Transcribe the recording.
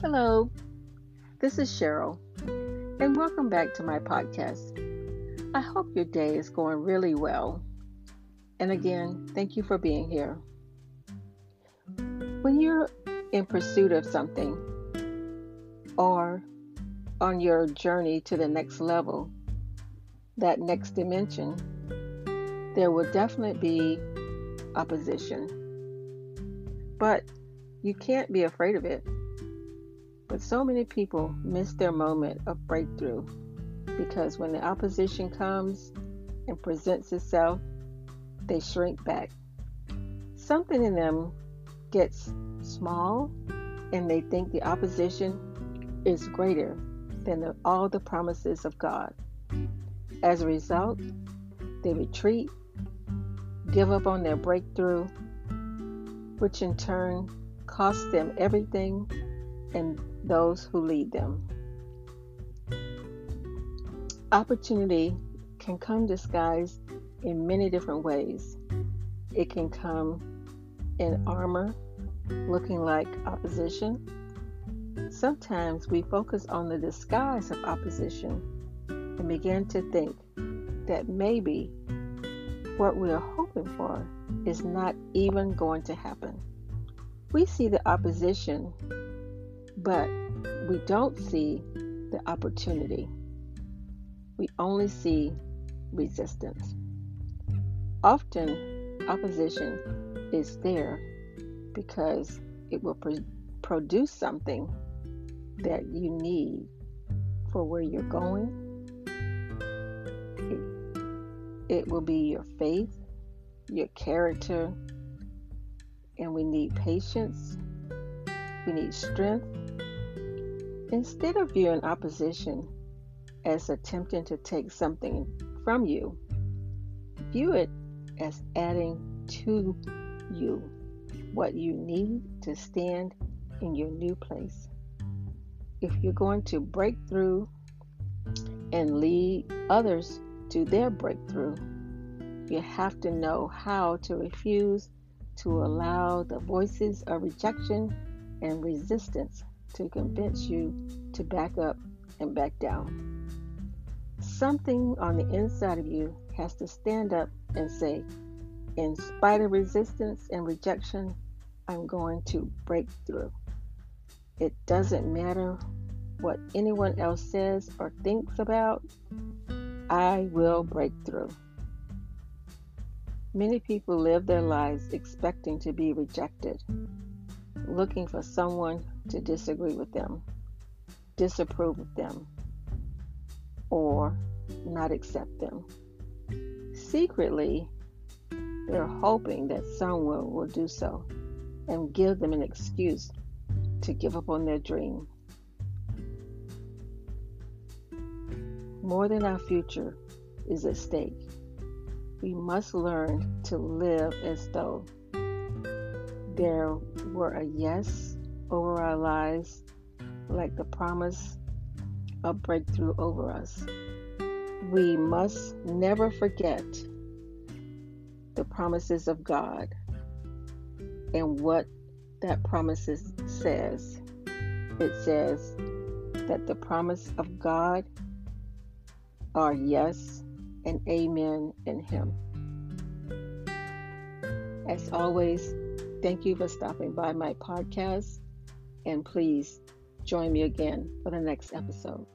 Hello, this is Cheryl, and welcome back to my podcast. I hope your day is going really well. And again, thank you for being here. When you're in pursuit of something or on your journey to the next level, that next dimension, there will definitely be opposition. But you can't be afraid of it. But so many people miss their moment of breakthrough because when the opposition comes and presents itself, they shrink back. Something in them gets small and they think the opposition is greater than the, all the promises of God. As a result, they retreat, give up on their breakthrough, which in turn costs them everything and those who lead them. Opportunity can come disguised in many different ways. It can come in armor, looking like opposition. Sometimes we focus on the disguise of opposition and begin to think that maybe what we are hoping for is not even going to happen. We see the opposition, but we don't see the opportunity. We only see resistance. Often, opposition is there because it will pro- produce something that you need for where you're going. It, it will be your faith, your character, and we need patience. We need strength. Instead of viewing opposition as attempting to take something from you, view it as adding to you what you need to stand in your new place. If you're going to break through and lead others to their breakthrough, you have to know how to refuse to allow the voices of rejection and resistance to convince you to back up and back down. Something on the inside of you has to stand up and say, in spite of resistance and rejection, I'm going to break through. It doesn't matter what anyone else says or thinks about, I will break through. Many people live their lives expecting to be rejected, looking for someone to disagree with them, disapprove of them, or not accept them. Secretly, they're hoping that someone will do so and give them an excuse to give up on their dream. More than our future is at stake we must learn to live as though there were a yes over our lives, like the promise of breakthrough over us. We must never forget the promises of God and what that promise says. It says that the promise of God are yes and amen in Him. As always, thank you for stopping by my podcast, and please join me again for the next episode.